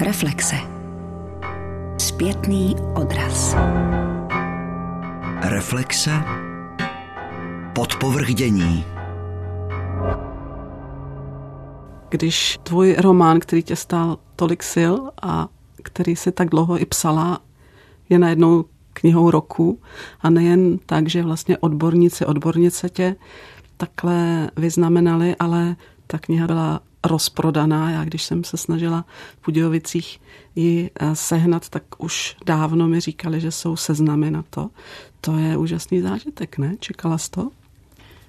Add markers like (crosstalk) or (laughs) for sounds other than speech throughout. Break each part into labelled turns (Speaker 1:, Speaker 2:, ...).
Speaker 1: Reflexe. Zpětný odraz.
Speaker 2: Reflexe. Podpovrdění.
Speaker 3: Když tvůj román, který tě stál tolik sil a který si tak dlouho i psala, je najednou knihou roku a nejen tak, že vlastně odborníci, odbornice tě takhle vyznamenali, ale ta kniha byla rozprodaná. Já když jsem se snažila v Budějovicích ji eh, sehnat, tak už dávno mi říkali, že jsou seznamy na to. To je úžasný zážitek, ne? Čekala jsi to?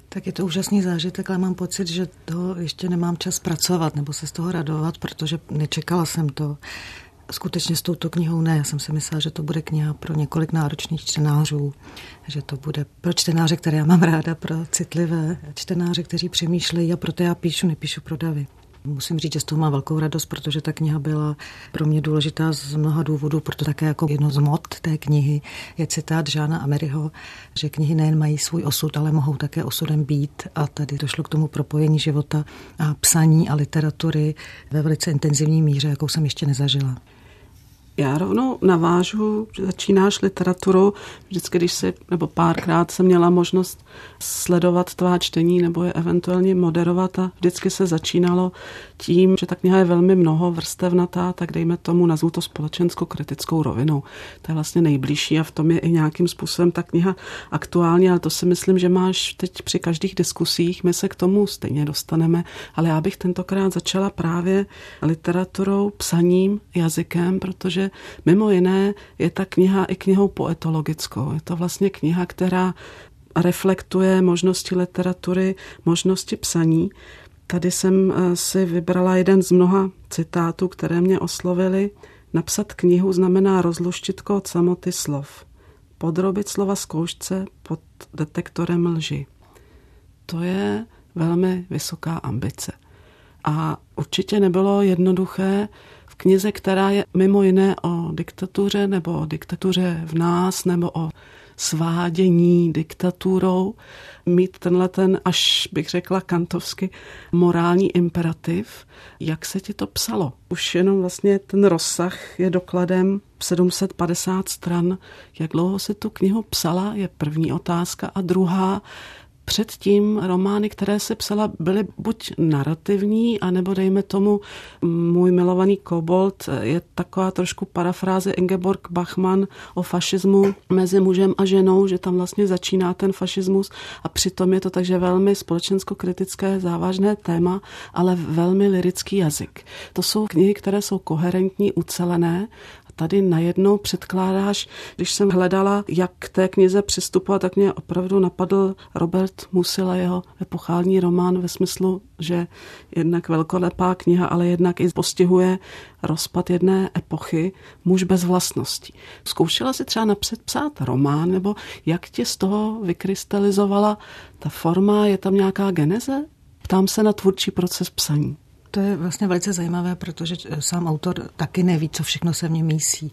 Speaker 4: Tak je to úžasný zážitek, ale mám pocit, že to ještě nemám čas pracovat nebo se z toho radovat, protože nečekala jsem to. Skutečně s touto knihou ne. Já jsem si myslela, že to bude kniha pro několik náročných čtenářů, že to bude pro čtenáře, které já mám ráda, pro citlivé čtenáře, kteří přemýšlejí a proto já píšu, nepíšu pro davy. Musím říct, že z toho mám velkou radost, protože ta kniha byla pro mě důležitá z mnoha důvodů, proto také jako jedno z mod té knihy je citát Žána Ameriho, že knihy nejen mají svůj osud, ale mohou také osudem být a tady došlo k tomu propojení života a psaní a literatury ve velice intenzivní míře, jakou jsem ještě nezažila.
Speaker 3: Já rovnou navážu, začínáš literaturu, vždycky, když si, nebo párkrát jsem měla možnost sledovat tvá čtení nebo je eventuálně moderovat a vždycky se začínalo tím, že ta kniha je velmi mnoho vrstevnatá, tak dejme tomu nazvu to společensko-kritickou rovinou. To je vlastně nejbližší a v tom je i nějakým způsobem ta kniha aktuální, ale to si myslím, že máš teď při každých diskusích, my se k tomu stejně dostaneme, ale já bych tentokrát začala právě literaturou, psaním, jazykem, protože mimo jiné je ta kniha i knihou poetologickou. Je to vlastně kniha, která reflektuje možnosti literatury, možnosti psaní. Tady jsem eh, si vybrala jeden z mnoha citátů, které mě oslovily. Napsat knihu znamená rozluštit od samoty slov. Podrobit slova zkoušce pod detektorem lži. To je velmi vysoká ambice. A určitě nebylo jednoduché knize, která je mimo jiné o diktatuře nebo o diktatuře v nás nebo o svádění diktaturou, mít tenhle ten, až bych řekla kantovsky, morální imperativ. Jak se ti to psalo? Už jenom vlastně ten rozsah je dokladem 750 stran. Jak dlouho si tu knihu psala, je první otázka. A druhá, předtím romány, které se psala, byly buď narrativní, anebo dejme tomu můj milovaný kobold je taková trošku parafráze Ingeborg Bachmann o fašismu mezi mužem a ženou, že tam vlastně začíná ten fašismus a přitom je to takže velmi společensko-kritické závažné téma, ale velmi lirický jazyk. To jsou knihy, které jsou koherentní, ucelené tady najednou předkládáš, když jsem hledala, jak k té knize přistupovat, tak mě opravdu napadl Robert Musila, jeho epochální román ve smyslu, že jednak velkolepá kniha, ale jednak i postihuje rozpad jedné epochy, muž bez vlastností. Zkoušela si třeba napřed psát román, nebo jak ti z toho vykrystalizovala ta forma, je tam nějaká geneze? Ptám se na tvůrčí proces psaní.
Speaker 4: To je vlastně velice zajímavé, protože sám autor taky neví, co všechno se v něm mísí.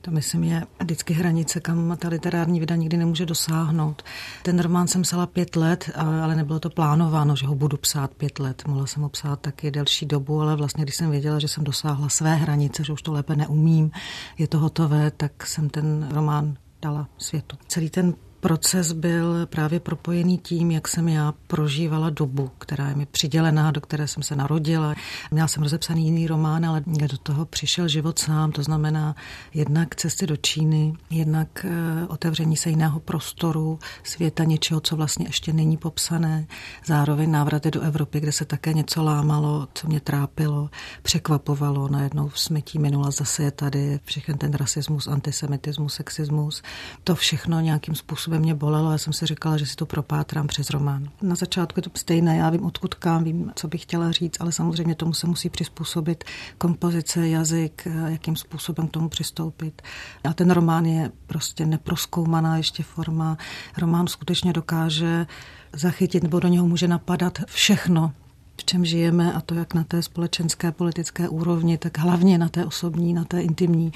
Speaker 4: To myslím je vždycky hranice, kam ta literární vida nikdy nemůže dosáhnout. Ten román jsem psala pět let, ale nebylo to plánováno, že ho budu psát pět let. Mohla jsem ho psát taky delší dobu, ale vlastně, když jsem věděla, že jsem dosáhla své hranice, že už to lépe neumím, je to hotové, tak jsem ten román dala světu. Celý ten proces byl právě propojený tím, jak jsem já prožívala dobu, která je mi přidělená, do které jsem se narodila. Měla jsem rozepsaný jiný román, ale do toho přišel život sám, to znamená jednak cesty do Číny, jednak eh, otevření se jiného prostoru, světa něčeho, co vlastně ještě není popsané, zároveň návraty do Evropy, kde se také něco lámalo, co mě trápilo, překvapovalo, najednou smetí minula zase je tady všechny ten rasismus, antisemitismus, sexismus. To všechno nějakým způsobem způsobem mě bolelo. Já jsem si říkala, že si to propátrám přes román. Na začátku je to stejné, já vím, odkud kam, vím, co bych chtěla říct, ale samozřejmě tomu se musí přizpůsobit kompozice, jazyk, jakým způsobem k tomu přistoupit. A ten román je prostě neproskoumaná ještě forma. Román skutečně dokáže zachytit, nebo do něho může napadat všechno, v čem žijeme a to jak na té společenské politické úrovni, tak hlavně na té osobní, na té intimní.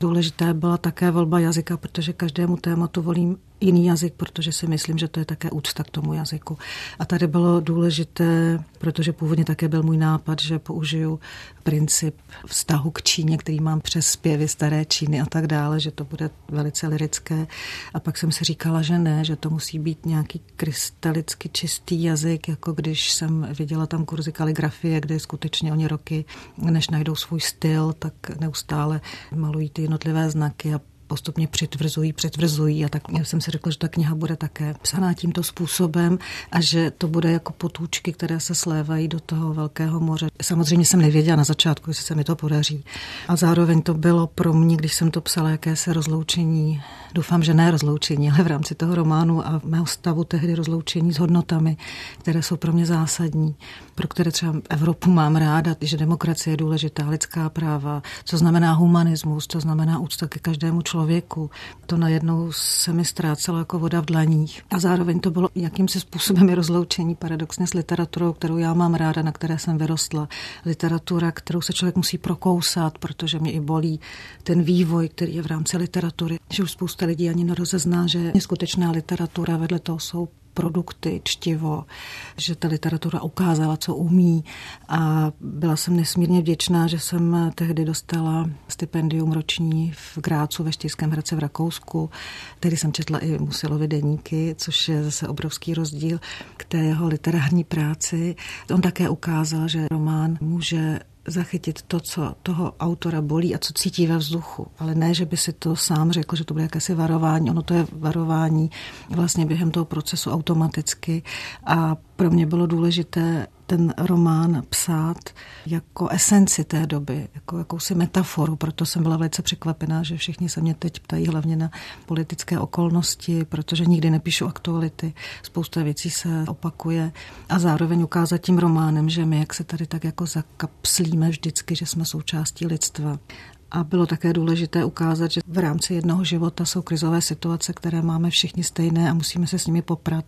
Speaker 4: Důležité byla také volba jazyka, protože každému tématu volím jiný jazyk, protože si myslím, že to je také úcta k tomu jazyku. A tady bylo důležité, protože původně také byl můj nápad, že použiju princip vztahu k Číně, který mám přes zpěvy staré Číny a tak dále, že to bude velice lirické. A pak jsem si říkala, že ne, že to musí být nějaký krystalicky čistý jazyk, jako když jsem viděla tam kurzy kaligrafie, kde skutečně oni roky, než najdou svůj styl, tak neustále malují ty jednotlivé znaky a postupně přitvrzují, přitvrzují a tak jsem si řekla, že ta kniha bude také psaná tímto způsobem a že to bude jako potůčky, které se slévají do toho velkého moře. Samozřejmě jsem nevěděla na začátku, jestli se mi to podaří. A zároveň to bylo pro mě, když jsem to psala, jaké se rozloučení, doufám, že ne rozloučení, ale v rámci toho románu a mého stavu tehdy rozloučení s hodnotami, které jsou pro mě zásadní, pro které třeba Evropu mám ráda, že demokracie je důležitá, lidská práva, co znamená humanismus, co znamená úcta ke každému člověku člověku. To najednou se mi ztrácelo jako voda v dlaních. A zároveň to bylo jakýmsi způsobem i rozloučení paradoxně s literaturou, kterou já mám ráda, na které jsem vyrostla. Literatura, kterou se člověk musí prokousat, protože mě i bolí ten vývoj, který je v rámci literatury. Že už spousta lidí ani nerozezná, že je skutečná literatura, vedle toho jsou produkty, čtivo, že ta literatura ukázala, co umí a byla jsem nesmírně vděčná, že jsem tehdy dostala stipendium roční v Grácu ve Štýrském Hradce v Rakousku, který jsem četla i Musilovy deníky, což je zase obrovský rozdíl k té jeho literární práci. On také ukázal, že román může zachytit to, co toho autora bolí a co cítí ve vzduchu. Ale ne, že by si to sám řekl, že to bude jakési varování. Ono to je varování vlastně během toho procesu automaticky. A pro mě bylo důležité ten román psát jako esenci té doby, jako jakousi metaforu. Proto jsem byla velice překvapená, že všichni se mě teď ptají hlavně na politické okolnosti, protože nikdy nepíšu aktuality. Spousta věcí se opakuje a zároveň ukázat tím románem, že my, jak se tady tak jako zakapslíme vždycky, že jsme součástí lidstva. A bylo také důležité ukázat, že v rámci jednoho života jsou krizové situace, které máme všichni stejné a musíme se s nimi poprat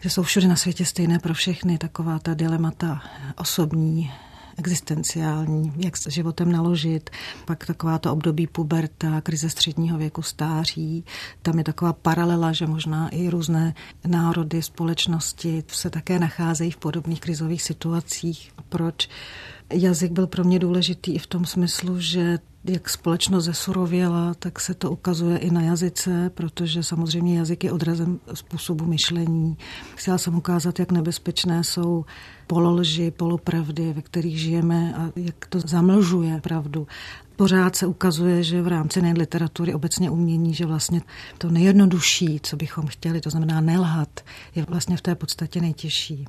Speaker 4: že jsou všude na světě stejné pro všechny, taková ta dilemata osobní, existenciální, jak s životem naložit, pak taková to období puberta, krize středního věku, stáří. Tam je taková paralela, že možná i různé národy, společnosti se také nacházejí v podobných krizových situacích. Proč? Jazyk byl pro mě důležitý i v tom smyslu, že jak společnost zesurověla, tak se to ukazuje i na jazyce, protože samozřejmě jazyk je odrazem způsobu myšlení. Chtěla jsem ukázat, jak nebezpečné jsou pololži, polopravdy, ve kterých žijeme a jak to zamlžuje pravdu. Pořád se ukazuje, že v rámci nejen literatury, obecně umění, že vlastně to nejjednodušší, co bychom chtěli, to znamená nelhat, je vlastně v té podstatě nejtěžší.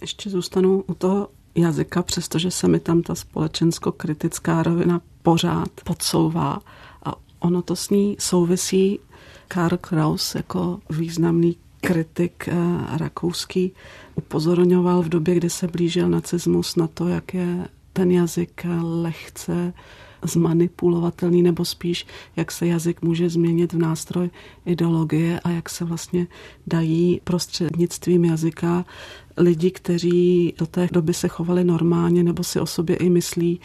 Speaker 3: Ještě zůstanu u toho jazyka, přestože se mi tam ta společensko-kritická rovina pořád podsouvá. A ono to s ní souvisí. Karl Kraus jako významný kritik eh, rakouský upozorňoval v době, kdy se blížil nacismus na to, jak je ten jazyk lehce zmanipulovatelný, nebo spíš, jak se jazyk může změnit v nástroj ideologie a jak se vlastně dají prostřednictvím jazyka lidi, kteří do té doby se chovali normálně nebo si o sobě i myslí,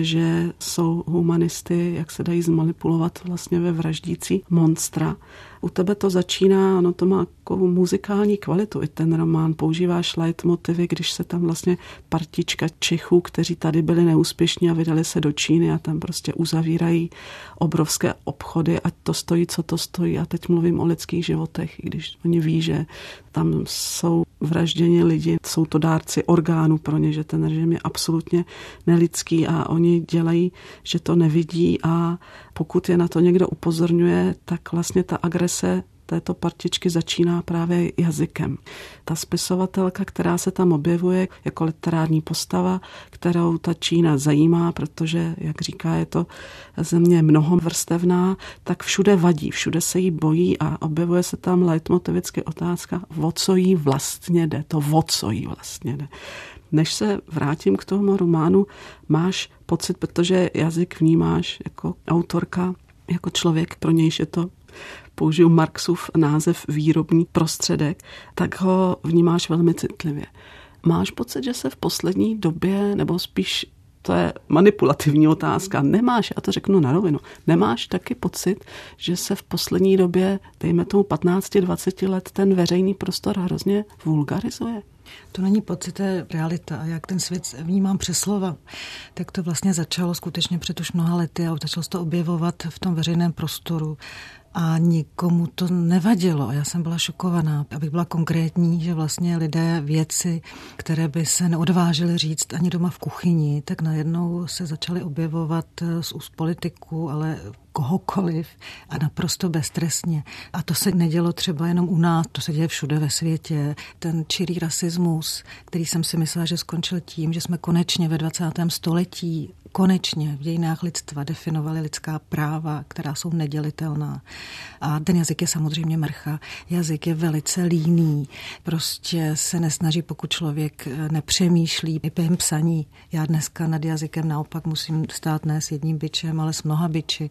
Speaker 3: že jsou humanisty, jak se dají zmanipulovat vlastně ve vraždící monstra. U tebe to začíná, ono to má jako muzikální kvalitu, i ten román. Používáš leitmotivy, když se tam vlastně partička Čechů, kteří tady byli neúspěšní a vydali se do Číny a tam prostě uzavírají obrovské obchody, ať to stojí, co to stojí. A teď mluvím o lidských životech, i když oni ví, že tam jsou vražděni lidi, jsou to dárci orgánů pro ně, že ten režim je absolutně nelidský a oni dělají, že to nevidí a pokud je na to někdo upozorňuje, tak vlastně ta agrese této partičky začíná právě jazykem. Ta spisovatelka, která se tam objevuje jako literární postava, kterou ta Čína zajímá, protože, jak říká, je to země mnohovrstevná, tak všude vadí, všude se jí bojí a objevuje se tam leitmotivicky otázka, o co jí vlastně jde, to o co jí vlastně jde. Než se vrátím k tomu románu, máš pocit, protože jazyk vnímáš jako autorka, jako člověk, pro nějž je to použiju Marxův název výrobní prostředek, tak ho vnímáš velmi citlivě. Máš pocit, že se v poslední době, nebo spíš to je manipulativní otázka. Nemáš, já to řeknu na rovinu, nemáš taky pocit, že se v poslední době, dejme tomu 15-20 let, ten veřejný prostor hrozně vulgarizuje?
Speaker 4: To není pocit, to je realita. A jak ten svět vnímám přes slova, tak to vlastně začalo skutečně před už mnoha lety a začalo se to objevovat v tom veřejném prostoru a nikomu to nevadilo. Já jsem byla šokovaná, abych byla konkrétní, že vlastně lidé věci, které by se neodvážili říct ani doma v kuchyni, tak najednou se začaly objevovat z úst politiků, ale kohokoliv a naprosto beztrestně. A to se nedělo třeba jenom u nás, to se děje všude ve světě. Ten čirý rasismus, který jsem si myslela, že skončil tím, že jsme konečně ve 20. století konečně v dějinách lidstva definovali lidská práva, která jsou nedělitelná. A ten jazyk je samozřejmě mrcha. Jazyk je velice líný. Prostě se nesnaží, pokud člověk nepřemýšlí i během psaní. Já dneska nad jazykem naopak musím stát ne s jedním byčem, ale s mnoha byči.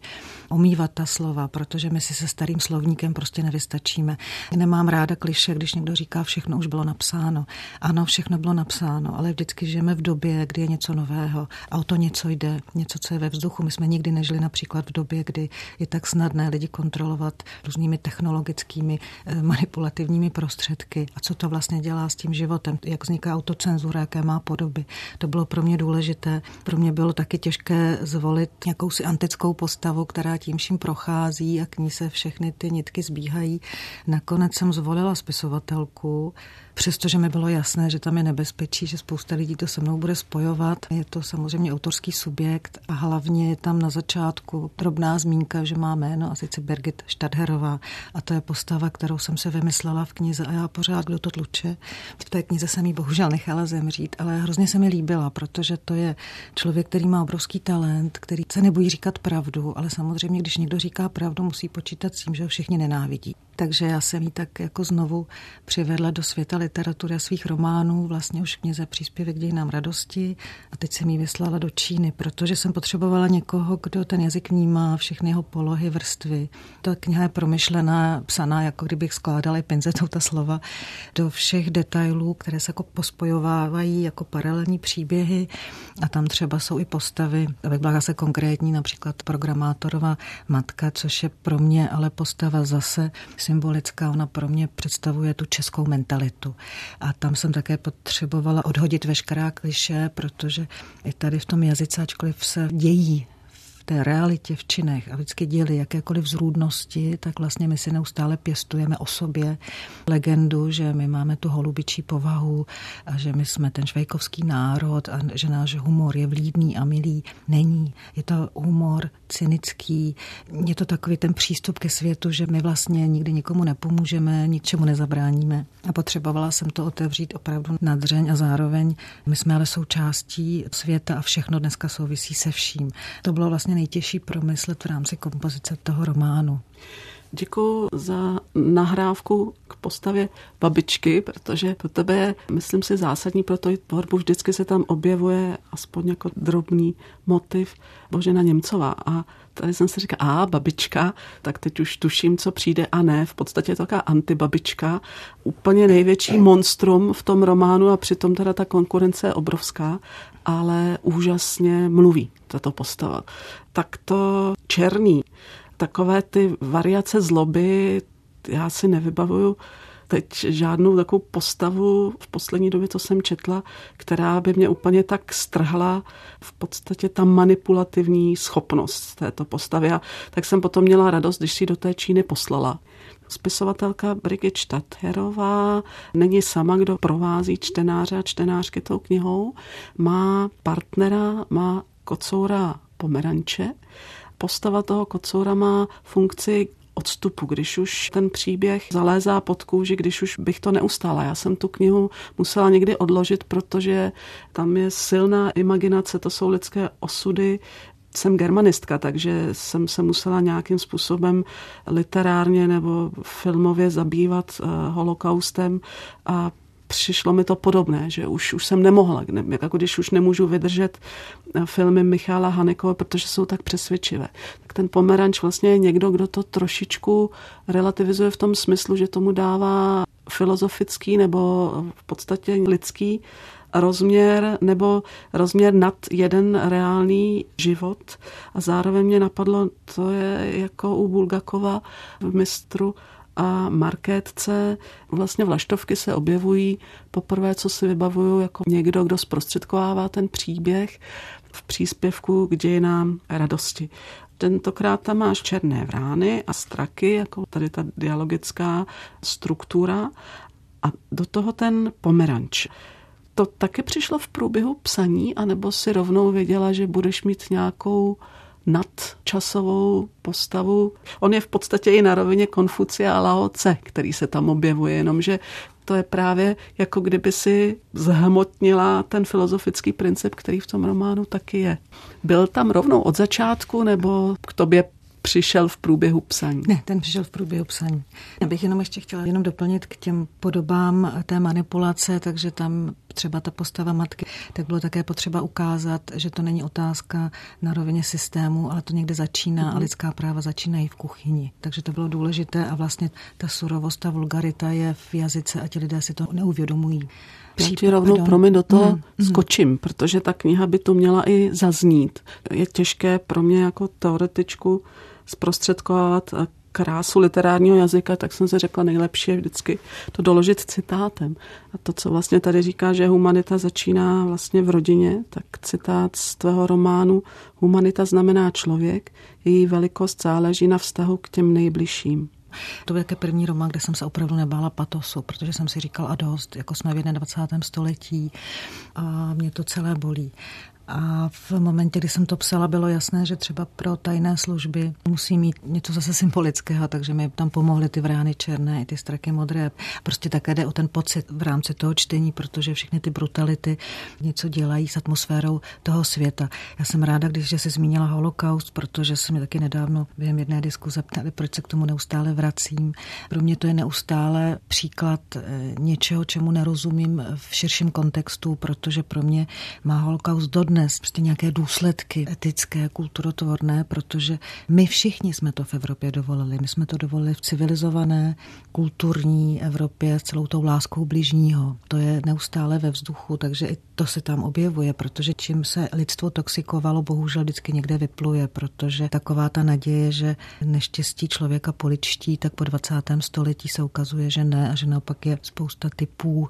Speaker 4: Omývat ta slova, protože my si se starým slovníkem prostě nevystačíme. Nemám ráda kliše, když někdo říká, všechno už bylo napsáno. Ano, všechno bylo napsáno, ale vždycky žijeme v době, kdy je něco nového a o to něco jde, něco, co je ve vzduchu. My jsme nikdy nežili například v době, kdy je tak snadné lidi kontrolovat různými technologickými eh, manipulativními prostředky. A co to vlastně dělá s tím životem, jak vzniká autocenzura, jaké má podoby. To bylo pro mě důležité. Pro mě bylo taky těžké zvolit jakousi antickou postavu, která tím vším prochází a k ní se všechny ty nitky zbíhají. Nakonec jsem zvolila spisovatelku, přestože mi bylo jasné, že tam je nebezpečí, že spousta lidí to se mnou bude spojovat. Je to samozřejmě autorský subjekt a hlavně je tam na začátku drobná zmínka, že má jméno a sice Birgit Štadherová a to je postava, kterou jsem se vymyslela v knize a já pořád, kdo to tluče. V té knize jsem ji bohužel nechala zemřít, ale hrozně se mi líbila, protože to je člověk, který má obrovský talent, který se nebojí říkat pravdu, ale samozřejmě, když někdo říká pravdu, musí počítat s tím, že ho všichni nenávidí. Takže já jsem ji tak jako znovu přivedla do světa literatury a svých románů, vlastně už knize Příspěvek dějinám radosti a teď jsem ji vyslala do Číny, protože jsem potřebovala někoho, kdo ten jazyk vnímá, všechny jeho polohy, vrstvy. Ta kniha je promyšlená, psaná, jako kdybych skládala pinzetou (laughs) ta slova do všech detailů, které se jako pospojovávají jako paralelní příběhy a tam třeba jsou i postavy, abych byla zase konkrétní, například programátorova matka, což je pro mě ale postava zase symbolická, ona pro mě představuje tu českou mentalitu. A tam jsem také potřebovala odhodit veškerá kliše, protože i tady v tom jazyce, ačkoliv se dějí té realitě v činech a vždycky děli jakékoliv zrůdnosti, tak vlastně my si neustále pěstujeme o sobě legendu, že my máme tu holubičí povahu a že my jsme ten švejkovský národ a že náš humor je vlídný a milý. Není. Je to humor cynický, je to takový ten přístup ke světu, že my vlastně nikdy nikomu nepomůžeme, ničemu nezabráníme. A potřebovala jsem to otevřít opravdu na dřeň a zároveň my jsme ale součástí světa a všechno dneska souvisí se vším. To bylo vlastně nejtěžší promyslet v rámci kompozice toho románu.
Speaker 3: Děkuji za nahrávku k postavě babičky, protože pro tebe je, myslím si, zásadní pro to tvorbu. Vždycky se tam objevuje aspoň jako drobný motiv Božena Němcová. A tady jsem si říkal, a babička, tak teď už tuším, co přijde a ne. V podstatě je to taková antibabička, úplně největší monstrum v tom románu a přitom teda ta konkurence je obrovská, ale úžasně mluví tato postava. Tak to černý, takové ty variace zloby, já si nevybavuju teď žádnou takovou postavu v poslední době, to jsem četla, která by mě úplně tak strhla v podstatě ta manipulativní schopnost této postavy. A tak jsem potom měla radost, když si do té Číny poslala. Spisovatelka Brigitte Stadherová není sama, kdo provází čtenáře a čtenářky tou knihou. Má partnera, má kocoura pomeranče. Postava toho kocoura má funkci odstupu, když už ten příběh zalézá pod kůži, když už bych to neustála. Já jsem tu knihu musela někdy odložit, protože tam je silná imaginace, to jsou lidské osudy, jsem germanistka, takže jsem se musela nějakým způsobem literárně nebo filmově zabývat uh, holokaustem a přišlo mi to podobné, že už, už jsem nemohla, ne, jako když už nemůžu vydržet eh, filmy Michála Hanekova, protože jsou tak přesvědčivé. Tak ten pomeranč vlastně je někdo, kdo to trošičku relativizuje v tom smyslu, že tomu dává filozofický nebo v podstatě lidský rozměr nebo rozměr nad jeden reálný život. A zároveň mě napadlo, to je jako u Bulgakova v mistru a markétce. Vlastně vlaštovky se objevují poprvé, co si vybavuju jako někdo, kdo zprostředkovává ten příběh v příspěvku k dějinám radosti. Tentokrát tam máš černé vrány a straky, jako tady ta dialogická struktura a do toho ten pomeranč. To také přišlo v průběhu psaní, anebo si rovnou věděla, že budeš mít nějakou nadčasovou postavu. On je v podstatě i na rovině Konfucia a Lao Tse, který se tam objevuje, jenomže to je právě jako kdyby si zhmotnila ten filozofický princip, který v tom románu taky je. Byl tam rovnou od začátku, nebo k tobě přišel v průběhu psaní?
Speaker 4: Ne, ten přišel v průběhu psaní. Já bych jenom ještě chtěla jenom doplnit k těm podobám té manipulace, takže tam třeba ta postava matky, tak bylo také potřeba ukázat, že to není otázka na rovině systému, ale to někde začíná a mhm. lidská práva začínají v kuchyni. Takže to bylo důležité a vlastně ta surovost, ta vulgarita je v jazyce a ti lidé si to neuvědomují.
Speaker 3: Já ti rovnou, promiň, do toho mm, mm. skočím, protože ta kniha by to měla i zaznít. Je těžké pro mě jako teoretičku zprostředkovat krásu literárního jazyka, tak jsem si řekla, nejlepší je vždycky to doložit citátem. A to, co vlastně tady říká, že humanita začíná vlastně v rodině, tak citát z tvého románu Humanita znamená člověk, její velikost záleží na vztahu k těm nejbližším.
Speaker 4: To byl jako první román, kde jsem se opravdu nebála patosu, protože jsem si říkala a dost, jako jsme v 21. století a mě to celé bolí. A v momentě, kdy jsem to psala, bylo jasné, že třeba pro tajné služby musí mít něco zase symbolického, takže mi tam pomohly ty vrány černé i ty straky modré. Prostě také jde o ten pocit v rámci toho čtení, protože všechny ty brutality něco dělají s atmosférou toho světa. Já jsem ráda, když se zmínila holokaust, protože se mi taky nedávno během jedné diskuze ptali, proč se k tomu neustále vracím. Pro mě to je neustále příklad eh, něčeho, čemu nerozumím v širším kontextu, protože pro mě má holokaust dodnes nést prostě nějaké důsledky etické, kulturotvorné, protože my všichni jsme to v Evropě dovolili. My jsme to dovolili v civilizované, kulturní Evropě s celou tou láskou bližního. To je neustále ve vzduchu, takže i to se tam objevuje, protože čím se lidstvo toxikovalo, bohužel vždycky někde vypluje, protože taková ta naděje, že neštěstí člověka poličtí, tak po 20. století se ukazuje, že ne a že naopak je spousta typů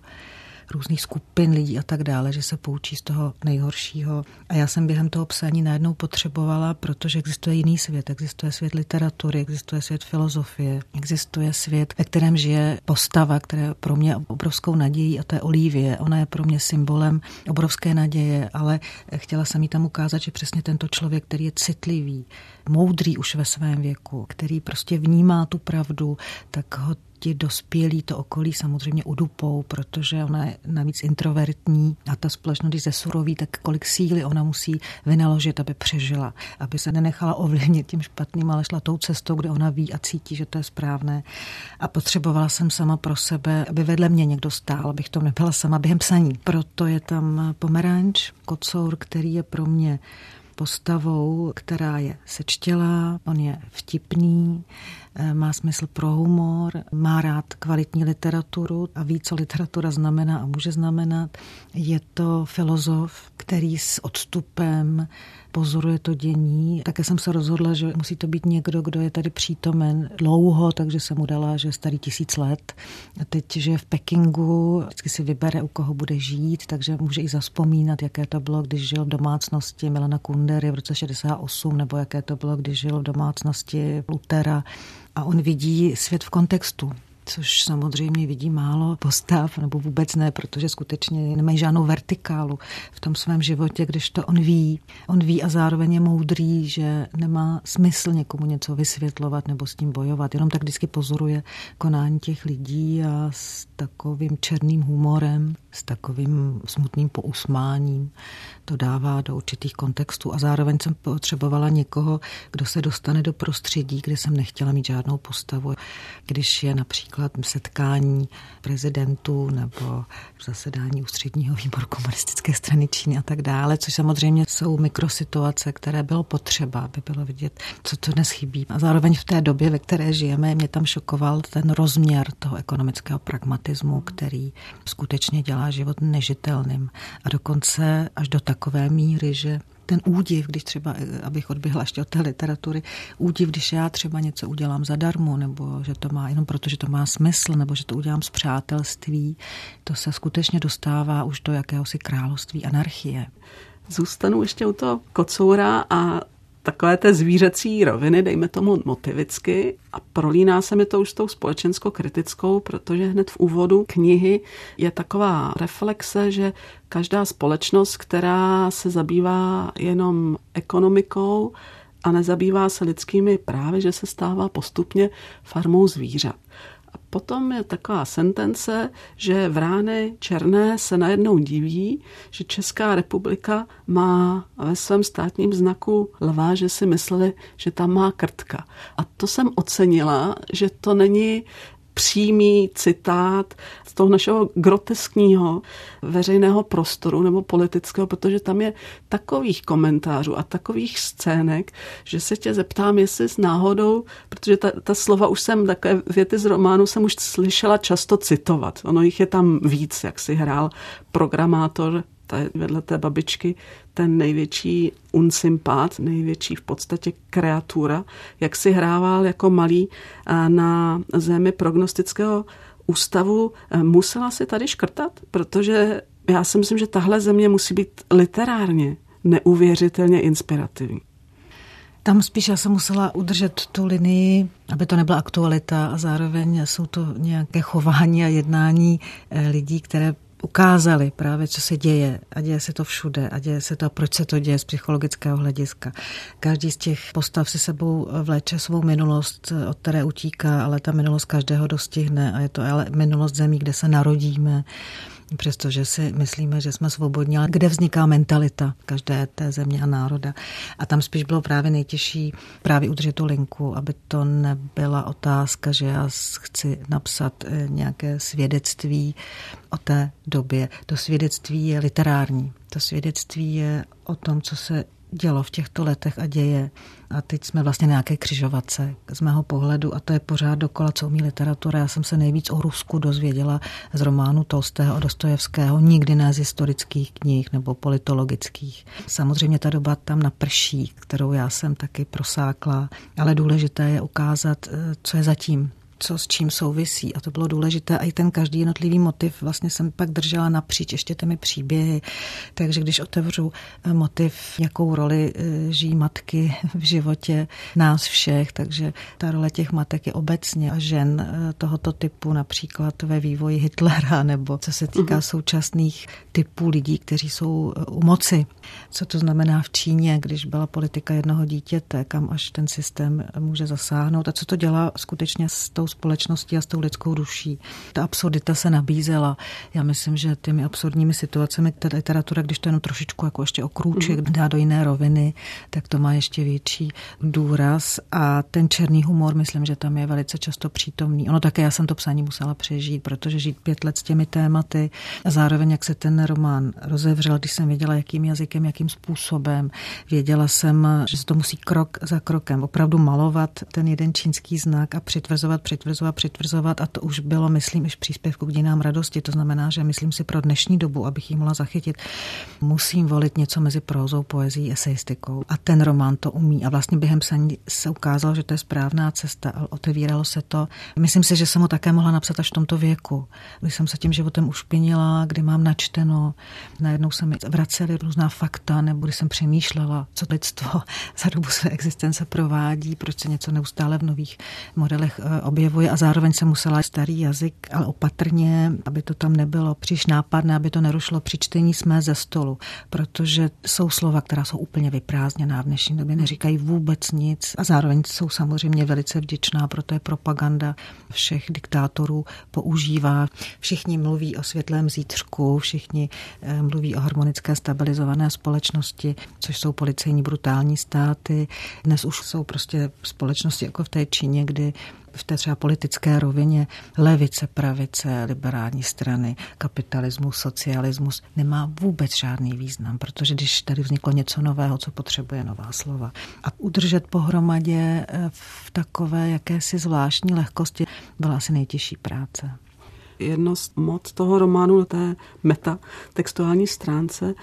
Speaker 4: různých skupin lidí a tak dále, že se poučí z toho nejhoršího. A já jsem během toho psání najednou potřebovala, protože existuje jiný svět, existuje svět literatury, existuje svět filozofie, existuje svět, ve kterém žije postava, která je pro mě obrovskou nadějí a to je Olivie. Ona je pro mě symbolem obrovské naděje, ale chtěla jsem jí tam ukázat, že přesně tento člověk, který je citlivý, moudrý už ve svém věku, který prostě vnímá tu pravdu, tak ho ti dospělí to okolí samozřejmě udupou, protože ona je navíc introvertní a ta společnost, když zesuroví, tak kolik síly ona musí vynaložit, aby přežila, aby se nenechala ovlivnit tím špatným, ale šla tou cestou, kde ona ví a cítí, že to je správné. A potřebovala jsem sama pro sebe, aby vedle mě někdo stál, abych to nebyla sama během psaní. Proto je tam pomeranč, kocour, který je pro mě postavou, která je sečtělá, on je vtipný, má smysl pro humor, má rád kvalitní literaturu a ví, co literatura znamená a může znamenat. Je to filozof, který s odstupem pozoruje to dění. Také jsem se rozhodla, že musí to být někdo, kdo je tady přítomen dlouho, takže jsem mu dala, že je starý tisíc let. A teď, že je v Pekingu, vždycky si vybere, u koho bude žít, takže může i zaspomínat, jaké to bylo, když žil v domácnosti Milana Kundery v roce 68, nebo jaké to bylo, když žil v domácnosti Lutera. A on vidí svět v kontextu což samozřejmě vidí málo postav, nebo vůbec ne, protože skutečně nemají žádnou vertikálu v tom svém životě, když to on ví. On ví a zároveň je moudrý, že nemá smysl někomu něco vysvětlovat nebo s tím bojovat. Jenom tak vždycky pozoruje konání těch lidí a s takovým černým humorem, s takovým smutným pousmáním to dává do určitých kontextů a zároveň jsem potřebovala někoho, kdo se dostane do prostředí, kde jsem nechtěla mít žádnou postavu. Když je například setkání prezidentů nebo zasedání ústředního výboru komunistické strany Číny a tak dále, což samozřejmě jsou mikrosituace, které bylo potřeba, aby bylo vidět, co to dnes chybí. A zároveň v té době, ve které žijeme, mě tam šokoval ten rozměr toho ekonomického pragmatismu, který skutečně dělá život nežitelným. A dokonce až do takové míry, že ten údiv, když třeba, eh, abych odběhla ještě od té literatury, údiv, když já třeba něco udělám zadarmo, nebo že to má jenom proto, že to má smysl, nebo že to udělám z přátelství, to se skutečně dostává už do jakéhosi království anarchie.
Speaker 3: Zůstanu ještě u toho kocoura a takové té zvířecí roviny, dejme tomu motivicky, a prolíná se mi to už s tou společensko-kritickou, protože hned v úvodu knihy je taková reflexe, že každá společnost, která se zabývá jenom ekonomikou a nezabývá se lidskými právy, že se stává postupně farmou zvířat. A potom je taková sentence, že v rány černé se najednou diví, že Česká republika má ve svém státním znaku lva, že si mysleli, že tam má krtka. A to jsem ocenila, že to není přímý citát z toho našeho groteskního veřejného prostoru nebo politického, protože tam je takových komentářů a takových scének, že se tě zeptám, jestli s náhodou, protože ta, ta slova už jsem, takové věty z románu jsem už slyšela často citovat. Ono jich je tam víc, jak si hrál programátor vedle té babičky ten největší unsympát, největší v podstatě kreatura, jak si hrával jako malý na zemi prognostického ústavu, musela si tady škrtat, protože já si myslím, že tahle země musí být literárně neuvěřitelně inspirativní.
Speaker 4: Tam spíš já jsem musela udržet tu linii, aby to nebyla aktualita a zároveň jsou to nějaké chování a jednání eh, lidí, které ukázali právě, co se děje a děje se to všude a děje se to, proč se to děje z psychologického hlediska. Každý z těch postav si sebou vleče svou minulost, od které utíká, ale ta minulost každého dostihne a je to ale minulost zemí, kde se narodíme, přestože si myslíme, že jsme svobodní, ale kde vzniká mentalita každé té země a národa. A tam spíš bylo právě nejtěžší právě udržet tu linku, aby to nebyla otázka, že já chci napsat eh, nějaké svědectví o té době. To svědectví je literární. To svědectví je o tom, co se dělo v těchto letech a děje. A teď jsme vlastně nějaké křižovatce z mého pohledu a to je pořád dokola, co umí literatura. Já jsem se nejvíc o Rusku dozvěděla z románu Tolstého a Dostojevského, nikdy ne z historických knih nebo politologických. Samozřejmě ta doba tam naprší, kterou já jsem taky prosákla, ale důležité je ukázat, eh, co je zatím, co s čím souvisí. A to bylo důležité. A i ten každý jednotlivý motiv vlastně jsem pak držela napříč ještě těmi příběhy. Takže když otevřu eh, motiv, jakou roli eh, žijí matky (laughs) v životě nás všech, takže ta role těch matek je obecně a žen eh, tohoto typu, například ve vývoji Hitlera, (laughs) nebo co se týká uh-huh. současných typů lidí, kteří jsou u moci. Co to znamená v Číně, když byla politika jednoho dítěte, kam až ten systém může zasáhnout a co to dělá skutečně s tou společností a s tou lidskou duší. Ta absurdita se nabízela. Já myslím, že těmi absurdními situacemi ta literatura, když to jenom trošičku jako ještě okrůček mm. dá do jiné roviny, tak to má ještě větší důraz a ten černý humor, myslím, že tam je velice často přítomný. Ono také, já jsem to psaní musela přežít, protože žít pět let s těmi tématy a zároveň, jak se ten román rozevřel, když jsem věděla, jakým jazykem, jakým způsobem, věděla jsem, že se to musí krok za krokem opravdu malovat ten jeden čínský znak a přitvrzovat, před přitvrzovat, přitvrzovat a to už bylo, myslím, v příspěvku k dějinám radosti. To znamená, že myslím si pro dnešní dobu, abych ji mohla zachytit, musím volit něco mezi prózou, poezí, eseistikou. A ten román to umí. A vlastně během psaní se ukázalo, že to je správná cesta, ale otevíralo se to. Myslím si, že jsem ho také mohla napsat až v tomto věku, kdy jsem se tím životem ušpinila, kdy mám načteno. Najednou se mi vracely různá fakta, nebo když jsem přemýšlela, co lidstvo (laughs) za dobu své existence provádí, proč se něco neustále v nových modelech eh, objevuje a zároveň se musela starý jazyk, ale opatrně, aby to tam nebylo příliš nápadné, aby to nerušilo při čtení jsme ze stolu, protože jsou slova, která jsou úplně vyprázdněná v dnešní době, neříkají vůbec nic a zároveň jsou samozřejmě velice vděčná, proto je propaganda všech diktátorů používá. Všichni mluví o světlém zítřku, všichni eh, mluví o harmonické stabilizované společnosti, což jsou policejní brutální státy. Dnes už jsou prostě společnosti jako v té Číně, kdy v té třeba politické rovině levice, pravice, liberální strany, kapitalismus, socialismus nemá vůbec žádný význam, protože když tady vzniklo něco nového, co potřebuje nová slova. A udržet pohromadě eh, v takové jakési zvláštní lehkosti byla asi nejtěžší práce
Speaker 3: jedno z moc toho románu na té meta textuální stránce,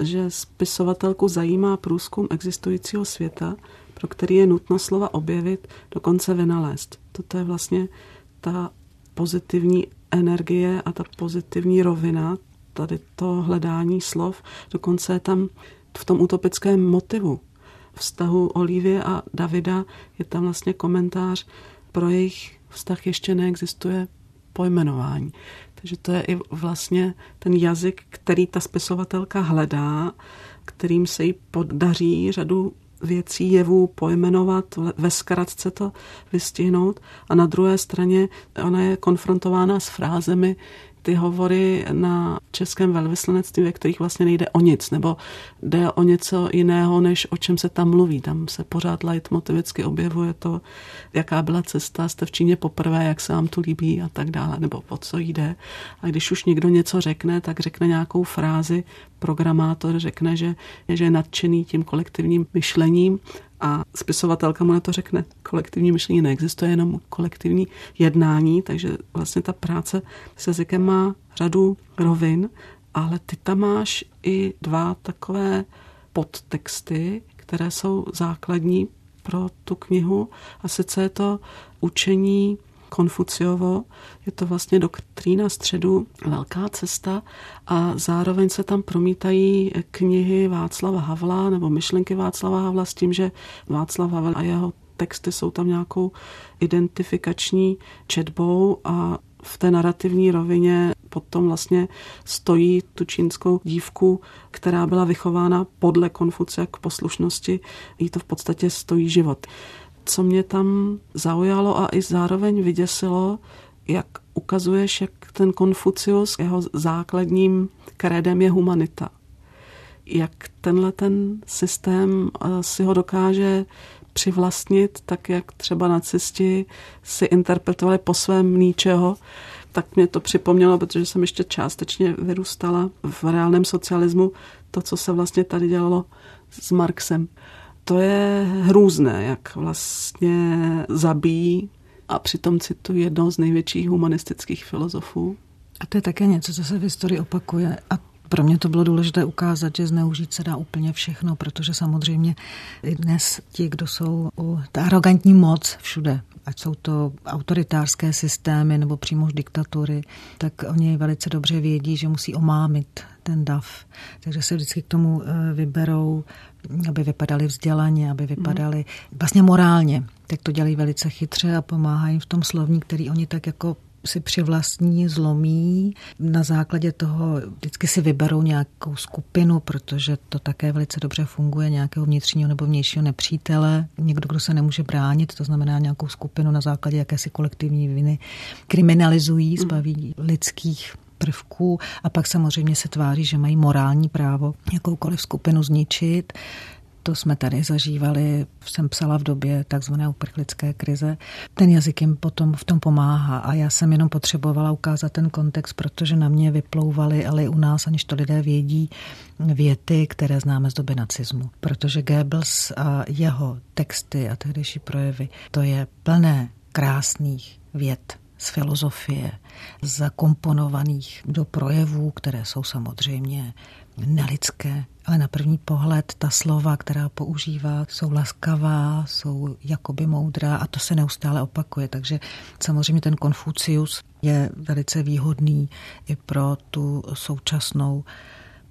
Speaker 3: že spisovatelku zajímá průzkum existujícího světa, pro který je nutno slova objevit, dokonce vynalézt. Toto je vlastně ta pozitivní energie a ta pozitivní rovina, tady to hledání slov, dokonce je tam v tom utopickém motivu vztahu Olivie a Davida je tam vlastně komentář pro jejich vztah ještě neexistuje pojmenování. Takže to je i vlastně ten jazyk, který ta spisovatelka hledá, kterým se jí podaří řadu věcí, jevů pojmenovat, ve zkratce to vystihnout. A na druhé straně ona je konfrontována s frázemi, ty hovory na českém velvyslanectví, ve kterých vlastně nejde o nic, nebo jde o něco jiného, než o čem se tam mluví. Tam se pořád leitmotivicky objevuje to, jaká byla cesta, jste v Číně poprvé, jak se vám tu líbí a tak dále, nebo o co jde. A když už někdo něco řekne, tak řekne nějakou frázi, programátor řekne, že, že je nadšený tím kolektivním myšlením a spisovatelka mu na to řekne, kolektivní myšlení neexistuje, jenom kolektivní jednání, takže vlastně ta práce s jazykem má řadu rovin, ale ty tam máš i dva takové podtexty, které jsou základní pro tu knihu a sice je to učení Konfuciovo. Je to vlastně doktrína středu, velká cesta a zároveň se tam promítají knihy Václava Havla nebo myšlenky Václava Havla s tím, že Václav Havel a jeho texty jsou tam nějakou identifikační četbou a v té narrativní rovině potom vlastně stojí tu čínskou dívku, která byla vychována podle Konfuce k poslušnosti, jí to v podstatě stojí život co mě tam zaujalo a i zároveň vyděsilo, jak ukazuješ, jak ten Konfucius, jeho základním kredem je humanita. Jak tenhle ten systém eh, si ho dokáže přivlastnit, tak jak třeba nacisti si interpretovali po svém ničeho, tak mě to připomnělo, protože jsem ještě částečně vyrůstala v reálném socialismu, to, co se vlastně tady dělalo s Marxem to je hrůzné, jak vlastně zabíjí a přitom cituji jednoho z největších humanistických filozofů.
Speaker 4: A to je také něco, co se v historii opakuje. A pro mě to bylo důležité ukázat, že zneužít se dá úplně všechno, protože samozřejmě dnes ti, kdo jsou u ta arrogantní moc všude, ať jsou to autoritářské systémy nebo přímo diktatury, tak oni velice dobře vědí, že musí omámit ten dav. Takže se vždycky k tomu eh, vyberou, aby vypadali vzdělaně, aby vypadali vlastně morálně. Tak to dělají velice chytře a pomáhají v tom slovní, který oni tak jako si přivlastní, zlomí. Na základě toho vždycky si vyberou nějakou skupinu, protože to také velice dobře funguje, nějakého vnitřního nebo vnějšího nepřítele, někdo, kdo se nemůže bránit, to znamená nějakou skupinu na základě jakési kolektivní viny, kriminalizují, zbaví lidských prvků a pak samozřejmě se tváří, že mají morální právo jakoukoliv skupinu zničit. To jsme tady zažívali, jsem psala v době takzvané uprchlické krize. Ten jazyk jim potom v tom pomáhá a já jsem jenom potřebovala ukázat ten kontext, protože na mě vyplouvaly, ale i u nás, aniž to lidé vědí, věty, které známe z doby nacismu. Protože Goebbels a jeho texty a tehdejší projevy, to je plné krásných vět z filozofie, zakomponovaných do projevů, které jsou samozřejmě nelidské, ale na první pohled ta slova, která používá, jsou laskavá, jsou jakoby moudrá a to se neustále opakuje. Takže samozřejmě ten Konfucius je velice výhodný i pro tu současnou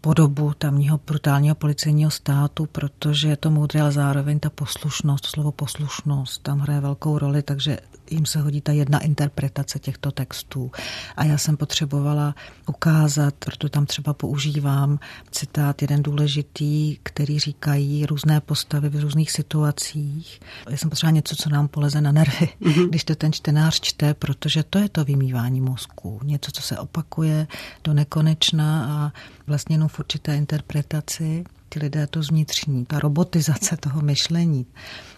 Speaker 4: podobu tamního brutálního policejního státu, protože je to moudré, ale zároveň ta poslušnost, slovo poslušnost tam hraje velkou roli, takže jim se hodí ta jedna interpretace těchto textů. A já jsem potřebovala ukázat, proto tam třeba používám citát jeden důležitý, který říkají různé postavy v různých situacích. Já jsem potřebovala něco, co nám poleze na nervy, mm-hmm. když to ten čtenář čte, protože to je to vymývání mozku. Něco, co se opakuje do nekonečna a vlastně jenom v určité interpretaci ty lidé to zvnitřní, ta robotizace toho myšlení.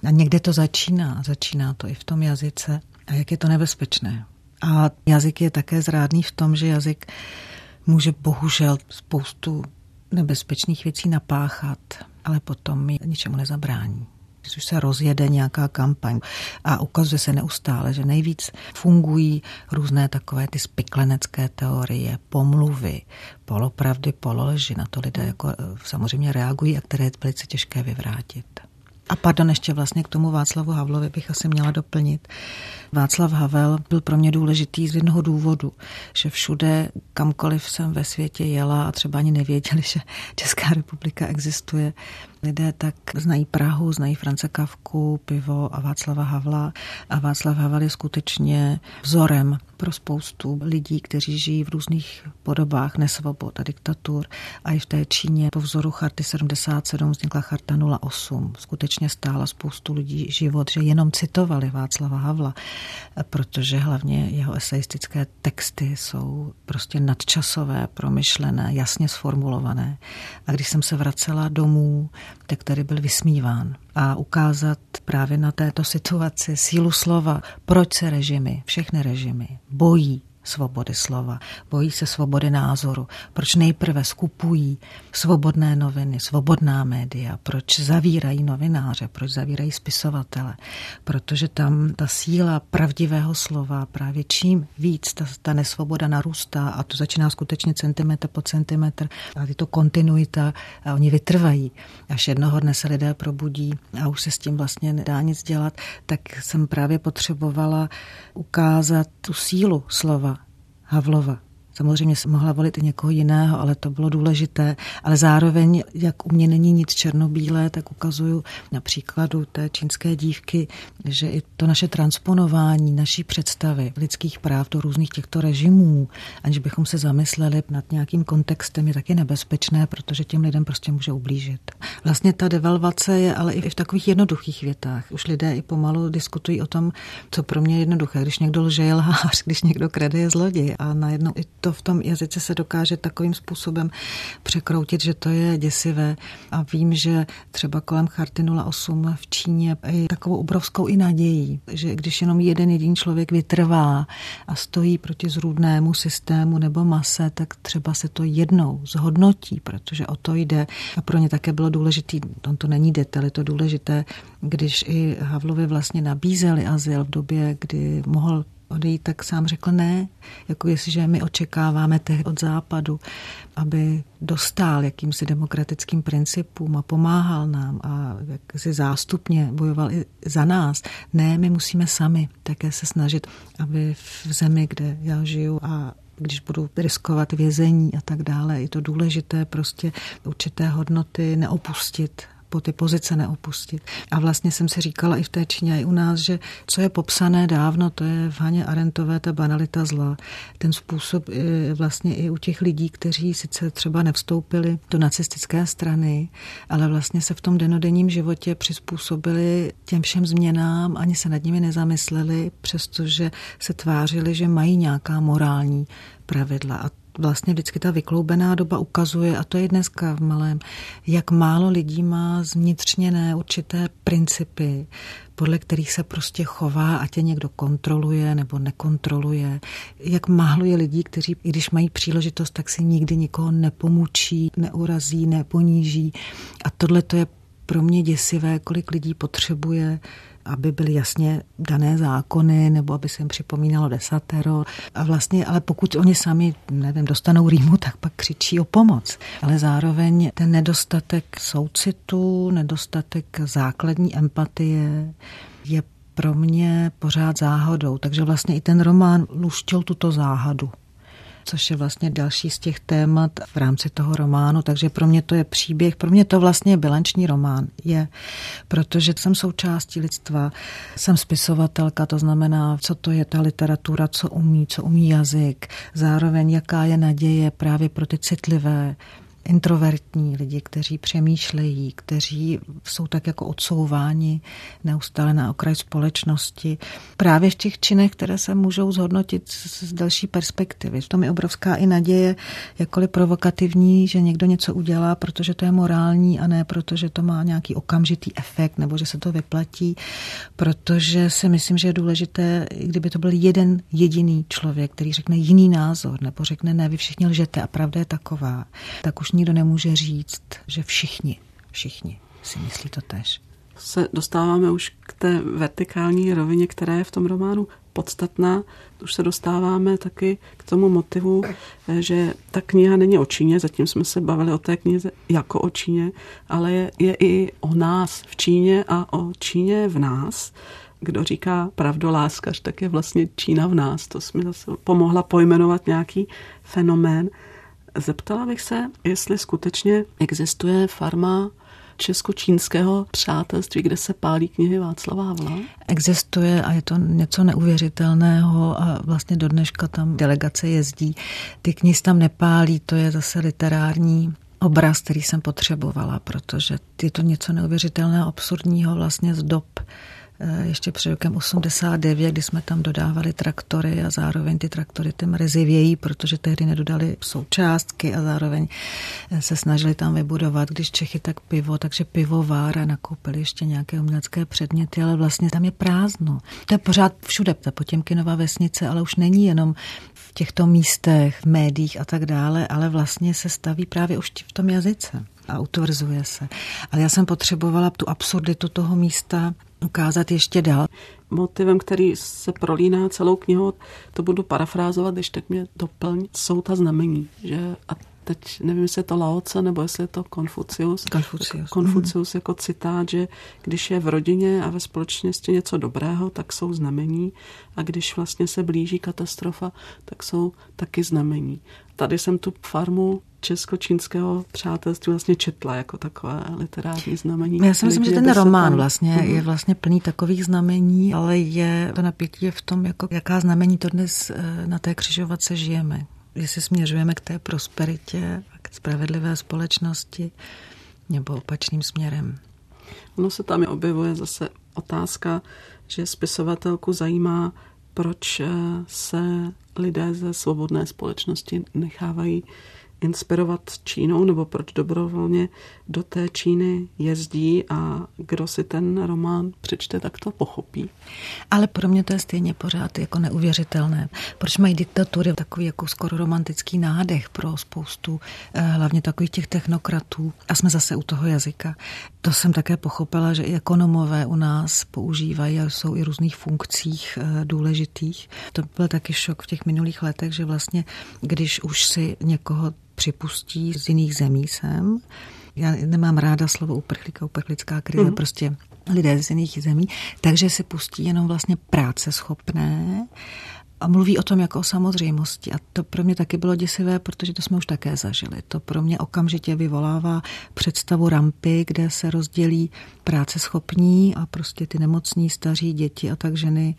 Speaker 4: A někde to začíná, začíná to i v tom jazyce. a jak je to nebezpečné. A jazyk je také zrádný v tom, že jazyk může bohužel spoustu nebezpečných věcí napáchat, ale potom mi ničemu nezabrání. Když se rozjede nějaká kampaň a ukazuje se neustále, že nejvíc fungují různé takové ty spiklenecké teorie, pomluvy, polopravdy, pololeži, na to lidé jako eh, samozřejmě reagují a které je velice těžké vyvrátit. A pardon, ještě vlastně k tomu Václavu Havlovi bych asi měla doplnit. Václav Havel byl pro mě důležitý z jednoho důvodu, že všude, kamkoliv jsem ve světě jela a třeba ani nevěděli, (laughs) že Česká republika existuje, lidé tak znají Prahu, znají France Kavku, pivo a Václava Havla. A Václav Havel je skutečně vzorem pro spoustu lidí, kteří žijí v různých podobách nesvobod a diktatur. A i v té Číně po vzoru Charty 77 vznikla Charta 08. Skutečně stála spoustu lidí život, že jenom citovali Václava Havla protože hlavně jeho eseistické texty jsou prostě nadčasové, promyšlené, jasně sformulované. A když jsem se vracela domů, tak tady byl vysmíván. A ukázat právě na této situaci sílu slova, proč se režimy, všechny režimy, bojí svobody slova, bojí se svobody názoru, proč nejprve skupují svobodné noviny, svobodná média, proč zavírají novináře, proč zavírají spisovatele, protože tam ta síla pravdivého slova právě čím víc ta, ta nesvoboda narůstá a to začíná skutečně centimetr po centimetr a je to kontinuita a oni vytrvají. Až jednoho dne se lidé probudí a už se s tím vlastně nedá nic dělat, tak jsem právě potřebovala ukázat tu sílu slova Havlova. Samozřejmě jsem mohla volit i někoho jiného, ale to bylo důležité. Ale zároveň, jak u mě není nic černobílé, tak ukazuju na příkladu té čínské dívky, že i to naše transponování naší představy lidských práv do různých těchto režimů, aniž bychom se zamysleli nad nějakým kontextem, je taky nebezpečné, protože těm lidem prostě může ublížit. Vlastně ta devalvace je ale i v takových jednoduchých větách. Už lidé i pomalu diskutují o tom, co pro mě je jednoduché. Když někdo lže, je lhář, když někdo krede, je zloděj. A najednou i to v tom jazyce se dokáže takovým způsobem překroutit, že to je děsivé. A vím, že třeba kolem Charty 08 v Číně je takovou obrovskou i nadějí, že když jenom jeden jediný člověk vytrvá a stojí proti zrůdnému systému nebo mase, tak třeba se to jednou zhodnotí, protože o to jde. A pro ně také bylo důležité, on to není detail, je to důležité, když i Havlovi vlastně nabízeli azyl v době, kdy mohl odejít, tak sám řekl ne, jako jestliže my očekáváme tehdy od západu, aby dostal jakýmsi demokratickým principům a pomáhal nám a si zástupně bojoval i za nás. Ne, my musíme sami také se snažit, aby v zemi, kde já žiju a když budu riskovat vězení a tak dále, je to důležité prostě určité hodnoty neopustit po ty pozice neopustit. A vlastně jsem si říkala i v té Číně, i u nás, že co je popsané dávno, to je v Haně Arentové ta banalita zla. Ten způsob vlastně i u těch lidí, kteří sice třeba nevstoupili do nacistické strany, ale vlastně se v tom denodenním životě přizpůsobili těm všem změnám, ani se nad nimi nezamysleli, přestože se tvářili, že mají nějaká morální pravidla. A vlastně vždycky ta vykloubená doba ukazuje, a to je dneska v malém, jak málo lidí má zvnitřněné určité principy, podle kterých se prostě chová, a tě někdo kontroluje nebo nekontroluje. Jak málo je lidí, kteří, i když mají příležitost, tak si nikdy nikoho nepomučí, neurazí, neponíží. A tohle to je pro mě děsivé, kolik lidí potřebuje aby byly jasně dané zákony, nebo aby se jim připomínalo desatero. A vlastně, ale pokud oni sami, nevím, dostanou rýmu, tak pak křičí o pomoc. Ale zároveň ten nedostatek soucitu, nedostatek základní empatie je pro mě pořád záhadou. Takže vlastně i ten román luštil tuto záhadu což je vlastně další z těch témat v rámci toho románu. Takže pro mě to je příběh, pro mě to vlastně je bilanční román. Je, protože jsem součástí lidstva, jsem spisovatelka, to znamená, co to je ta literatura, co umí, co umí jazyk, zároveň jaká je naděje právě pro ty citlivé introvertní, lidi, kteří přemýšlejí, kteří jsou tak jako odsouváni neustále na okraj společnosti. Právě v těch činech, které se můžou zhodnotit z další perspektivy. V tom je obrovská i naděje, jakkoliv provokativní, že někdo něco udělá, protože to je morální a ne protože to má nějaký okamžitý efekt nebo že se to vyplatí, protože si myslím, že je důležité, kdyby to byl jeden jediný člověk, který řekne jiný názor nebo řekne ne, vy všichni lžete a pravda je taková, tak už nikdo nemůže říct, že všichni, všichni si myslí to tež.
Speaker 3: Se dostáváme už k té vertikální rovině, která je v tom románu podstatná. Už se dostáváme taky k tomu motivu, že ta kniha není o Číně, zatím jsme se bavili o té knize jako o Číně, ale je, je i o nás v Číně a o Číně v nás. Kdo říká pravdoláskař, tak je vlastně Čína v nás. To mi zase pomohla pojmenovat nějaký fenomén. Zeptala bych se, jestli skutečně existuje farma česko-čínského přátelství, kde se pálí knihy Václava Havla?
Speaker 4: Existuje a je to něco neuvěřitelného a vlastně do dneška tam delegace jezdí. Ty knihy tam nepálí, to je zase literární obraz, který jsem potřebovala, protože je to něco neuvěřitelného, absurdního vlastně z dob ještě před rokem 89, kdy jsme tam dodávali traktory a zároveň ty traktory tím rezivějí, protože tehdy nedodali součástky a zároveň eh, se snažili tam vybudovat, když Čechy tak pivo, takže pivovár a nakoupili ještě nějaké umělecké předměty, ale vlastně tam je prázdno. To je pořád všude, ta Potěmkinová vesnice, ale už není jenom v těchto místech, v médiích a tak dále, ale vlastně se staví právě už v tom jazyce a utvrzuje se. Ale já jsem potřebovala tu absurditu toho místa ukázat ještě dál.
Speaker 3: Motivem, který se prolíná celou knihu, to budu parafrázovat, když tak mě doplň, jsou ta znamení. Že, a teď nevím, jestli je to Laoce, nebo jestli je to Konfucius.
Speaker 4: Konfucius.
Speaker 3: Konfucius mm. jako citát, že když je v rodině a ve společnosti něco dobrého, tak jsou znamení a když vlastně se blíží katastrofa, tak jsou taky znamení. Tady jsem tu farmu česko-čínského přátelství vlastně četla jako takové literární znamení.
Speaker 4: Já si myslím, že ten román vlastně mm. je vlastně plný takových znamení, ale je to napětí v tom, jako jaká znamení to dnes eh, na té křižovatce žijeme. Jestli směřujeme k té prosperitě, k spravedlivé společnosti, nebo opačným směrem.
Speaker 3: Ono se tam objevuje zase otázka, že spisovatelku zajímá, proč eh, se lidé ze svobodné společnosti nechávají inspirovat Čínou, nebo proč dobrovolně do té Číny jezdí a kdo si ten román přečte, tak to pochopí.
Speaker 4: Ale pro mě to je stejně pořád jako neuvěřitelné. Proč mají diktatury takový jako skoro romantický nádech pro spoustu eh, hlavně takových těch technokratů. A jsme zase u toho jazyka. To jsem také pochopila, že i ekonomové u nás používají a jsou i různých funkcích eh, důležitých. To byl taky šok v těch minulých letech, že vlastně, když už si někoho připustí z jiných zemí sem. Já nemám ráda slovo uprchlíka, uprchlická krize, mm. prostě lidé z jiných zemí, takže si pustí jenom vlastně práce schopné a mluví o tom jako o samozřejmosti. A to pro mě taky bylo děsivé, protože to jsme už také zažili. To pro mě okamžitě vyvolává představu rampy, kde se rozdělí práce schopní a prostě ty nemocní, staří, děti a tak ženy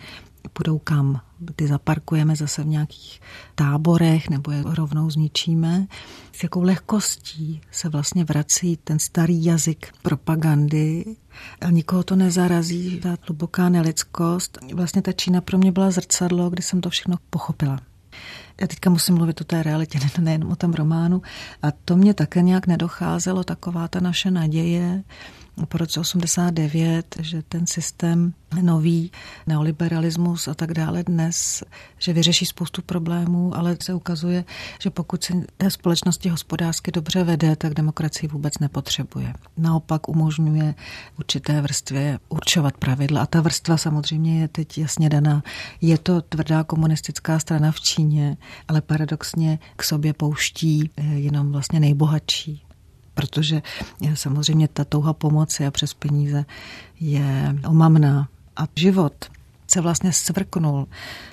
Speaker 4: půjdou kam. Ty zaparkujeme zase v nějakých táborech nebo je rovnou zničíme. S jakou lehkostí se vlastně vrací ten starý jazyk propagandy. Nikoho to nezarazí, ta hluboká nelidskost. Vlastně ta Čína pro mě byla zrcadlo, kdy jsem to všechno pochopila. Já teďka musím mluvit o té realitě, (laughs) nejenom o tom románu. A to mě také nějak nedocházelo, taková ta naše naděje, po roce 89, že ten systém nový, neoliberalismus a tak dále dnes, že vyřeší spoustu problémů, ale se ukazuje, že pokud se té společnosti hospodářsky dobře vede, tak demokracii vůbec nepotřebuje. Naopak umožňuje určité vrstvě určovat pravidla a ta vrstva samozřejmě je teď jasně daná. Je to tvrdá komunistická strana v Číně, ale paradoxně k sobě pouští eh, jenom vlastně nejbohatší protože samozřejmě ta touha pomoci a přes peníze je omamná. A život se vlastně svrknul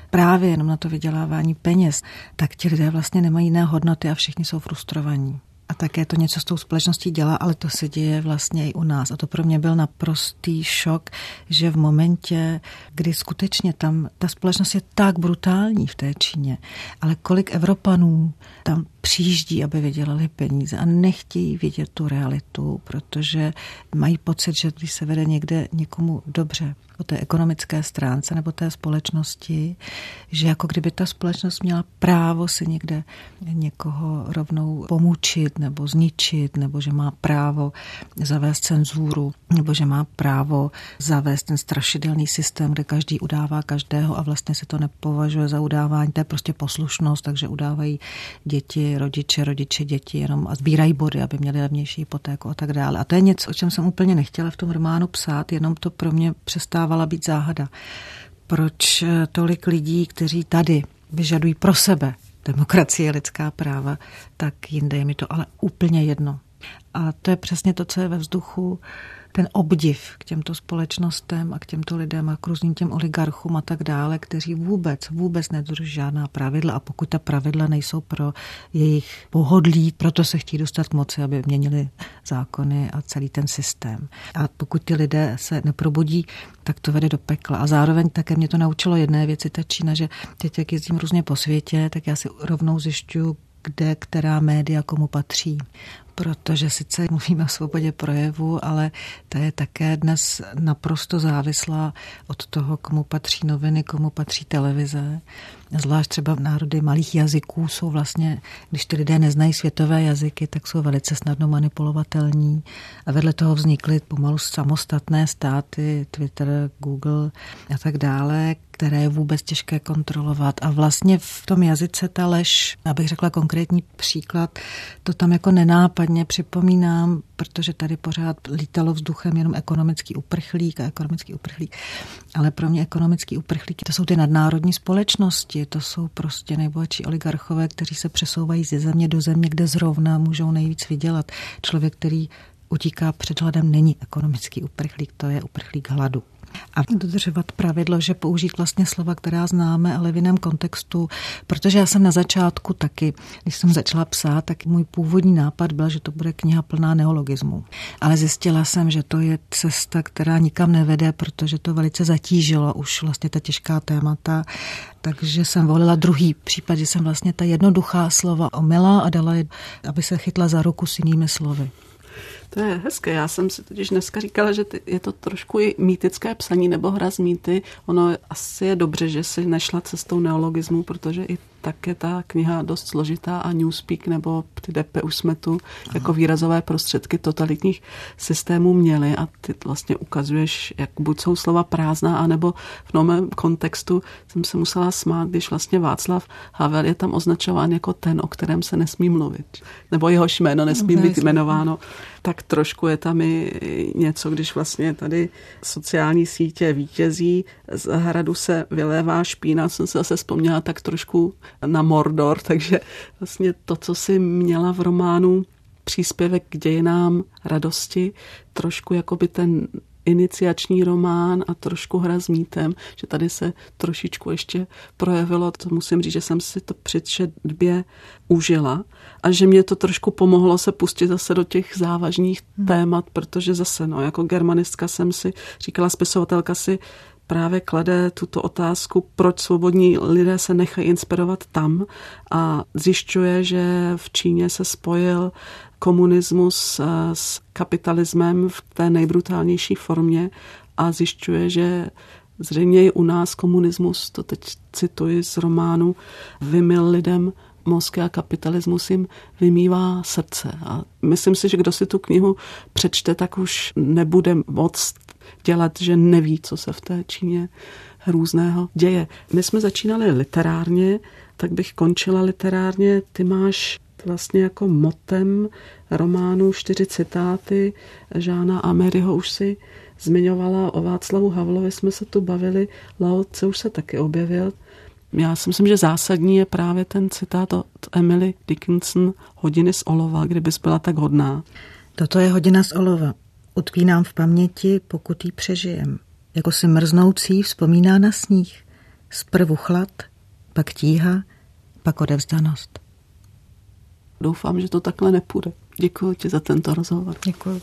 Speaker 4: právě jenom na to vydělávání peněz, tak ti lidé vlastně nemají jiné hodnoty a všichni jsou frustrovaní. A také to něco s tou společností dělá, ale to se děje vlastně i u nás. A to pro mě byl naprostý šok, že v momentě, kdy skutečně tam ta společnost je tak brutální v té Číně, ale kolik Evropanů tam přijíždí, aby vydělali peníze a nechtějí vidět tu realitu, protože mají pocit, že když se vede někde někomu dobře, po té ekonomické stránce nebo té společnosti, že jako kdyby ta společnost měla právo si někde někoho rovnou pomůčit nebo zničit, nebo že má právo zavést cenzuru, nebo že má právo zavést ten strašidelný systém, kde každý udává každého a vlastně se to nepovažuje za udávání, to je prostě poslušnost, takže udávají děti, rodiče, rodiče, děti jenom a sbírají body, aby měli levnější hypotéku a tak dále. A to je něco, o čem jsem úplně nechtěla v tom románu psát, jenom to pro mě přestávala být záhada. Proč tolik lidí, kteří tady vyžadují pro sebe demokracie, lidská práva, tak jinde je mi to ale úplně jedno. A to je přesně to, co je ve vzduchu ten obdiv k těmto společnostem a k těmto lidem a k různým těm oligarchům a tak dále, kteří vůbec, vůbec nedrží žádná pravidla a pokud ta pravidla nejsou pro jejich pohodlí, proto se chtějí dostat k moci, aby měnili zákony a celý ten systém. A pokud ty lidé se neprobudí, tak to vede do pekla. A zároveň také mě to naučilo jedné věci, ta Čína, že teď, jak jezdím různě po světě, tak já si rovnou zjišťuju, kde která média komu patří protože sice mluvíme o svobodě projevu, ale ta je také dnes naprosto závislá od toho, komu patří noviny, komu patří televize. Zvlášť třeba národy malých jazyků jsou vlastně, když ty lidé neznají světové jazyky, tak jsou velice snadno manipulovatelní. A vedle toho vznikly pomalu samostatné státy, Twitter, Google a tak dále, které je vůbec těžké kontrolovat. A vlastně v tom jazyce ta lež, abych řekla konkrétní příklad, to tam jako nenápadně připomínám, protože tady pořád lítalo vzduchem jenom ekonomický uprchlík a ekonomický uprchlík. Ale pro mě ekonomický uprchlík, to jsou ty nadnárodní společnosti, to jsou prostě nejbohatší oligarchové, kteří se přesouvají ze země do země, kde zrovna můžou nejvíc vydělat. Člověk, který utíká před hladem, není ekonomický uprchlík, to je uprchlík hladu a dodržovat pravidlo, že použít vlastně slova, která známe, ale v jiném kontextu, protože já jsem na začátku taky, když jsem začala psát, tak můj původní nápad byl, že to bude kniha plná neologismu. Ale zjistila jsem, že to je cesta, která nikam nevede, protože to velice zatížilo už vlastně ta těžká témata takže jsem volila druhý případ, že jsem vlastně ta jednoduchá slova omila a dala aby se chytla za ruku s jinými slovy.
Speaker 3: To je hezké. Já jsem si totiž dneska říkala, že je to trošku i mýtické psaní nebo hra z mýty. Ono asi je dobře, že si nešla cestou neologismu, protože i tak je ta kniha dost složitá a Newspeak nebo ty DP už jsme tu jako výrazové prostředky totalitních systémů měli a ty vlastně ukazuješ, jak buď jsou slova prázdná, anebo v novém kontextu jsem se musela smát, když vlastně Václav Havel je tam označován jako ten, o kterém se nesmí mluvit. Nebo jehož jméno nesmí no, být jmenováno. Tak trošku je tam i něco, když vlastně tady sociální sítě vítězí, z hradu se vylévá špína, jsem se zase vzpomněla tak trošku na Mordor, takže vlastně to, co si měla v románu příspěvek k dějinám radosti, trošku jako by ten iniciační román a trošku hra s mítem, že tady se trošičku ještě projevilo, to musím říct, že jsem si to při četbě užila a že mě to trošku pomohlo se pustit zase do těch závažných hmm. témat, protože zase, no, jako germanistka jsem si říkala, spisovatelka si právě klade tuto otázku, proč svobodní lidé se nechají inspirovat tam a zjišťuje, že v Číně se spojil komunismus eh, s kapitalismem v té nejbrutálnější formě a zjišťuje, že zřejmě i u nás komunismus, to teď cituji z románu, vymil lidem mozky a kapitalismus jim vymývá srdce. A myslím si, že kdo si tu knihu přečte, tak už nebude moc dělat, že neví, co se v té Číně různého děje. My jsme začínali literárně, tak bych končila literárně. Ty máš vlastně jako motem románu čtyři citáty Žána Ameryho už si zmiňovala o Václavu Havlovi, jsme se tu bavili, Lao už se taky objevil. Já si myslím, že zásadní je právě ten citát od Emily Dickinson Hodiny z olova, kdybys byla tak hodná.
Speaker 4: Toto je hodina z olova. Utkví nám v paměti, pokud ji přežijem. Jako si mrznoucí vzpomíná na sníh. Zprvu chlad, pak tíha, pak odevzdanost.
Speaker 3: Doufám, že to takhle nepůjde. Děkuji ti za tento rozhovor.
Speaker 4: Děkuji.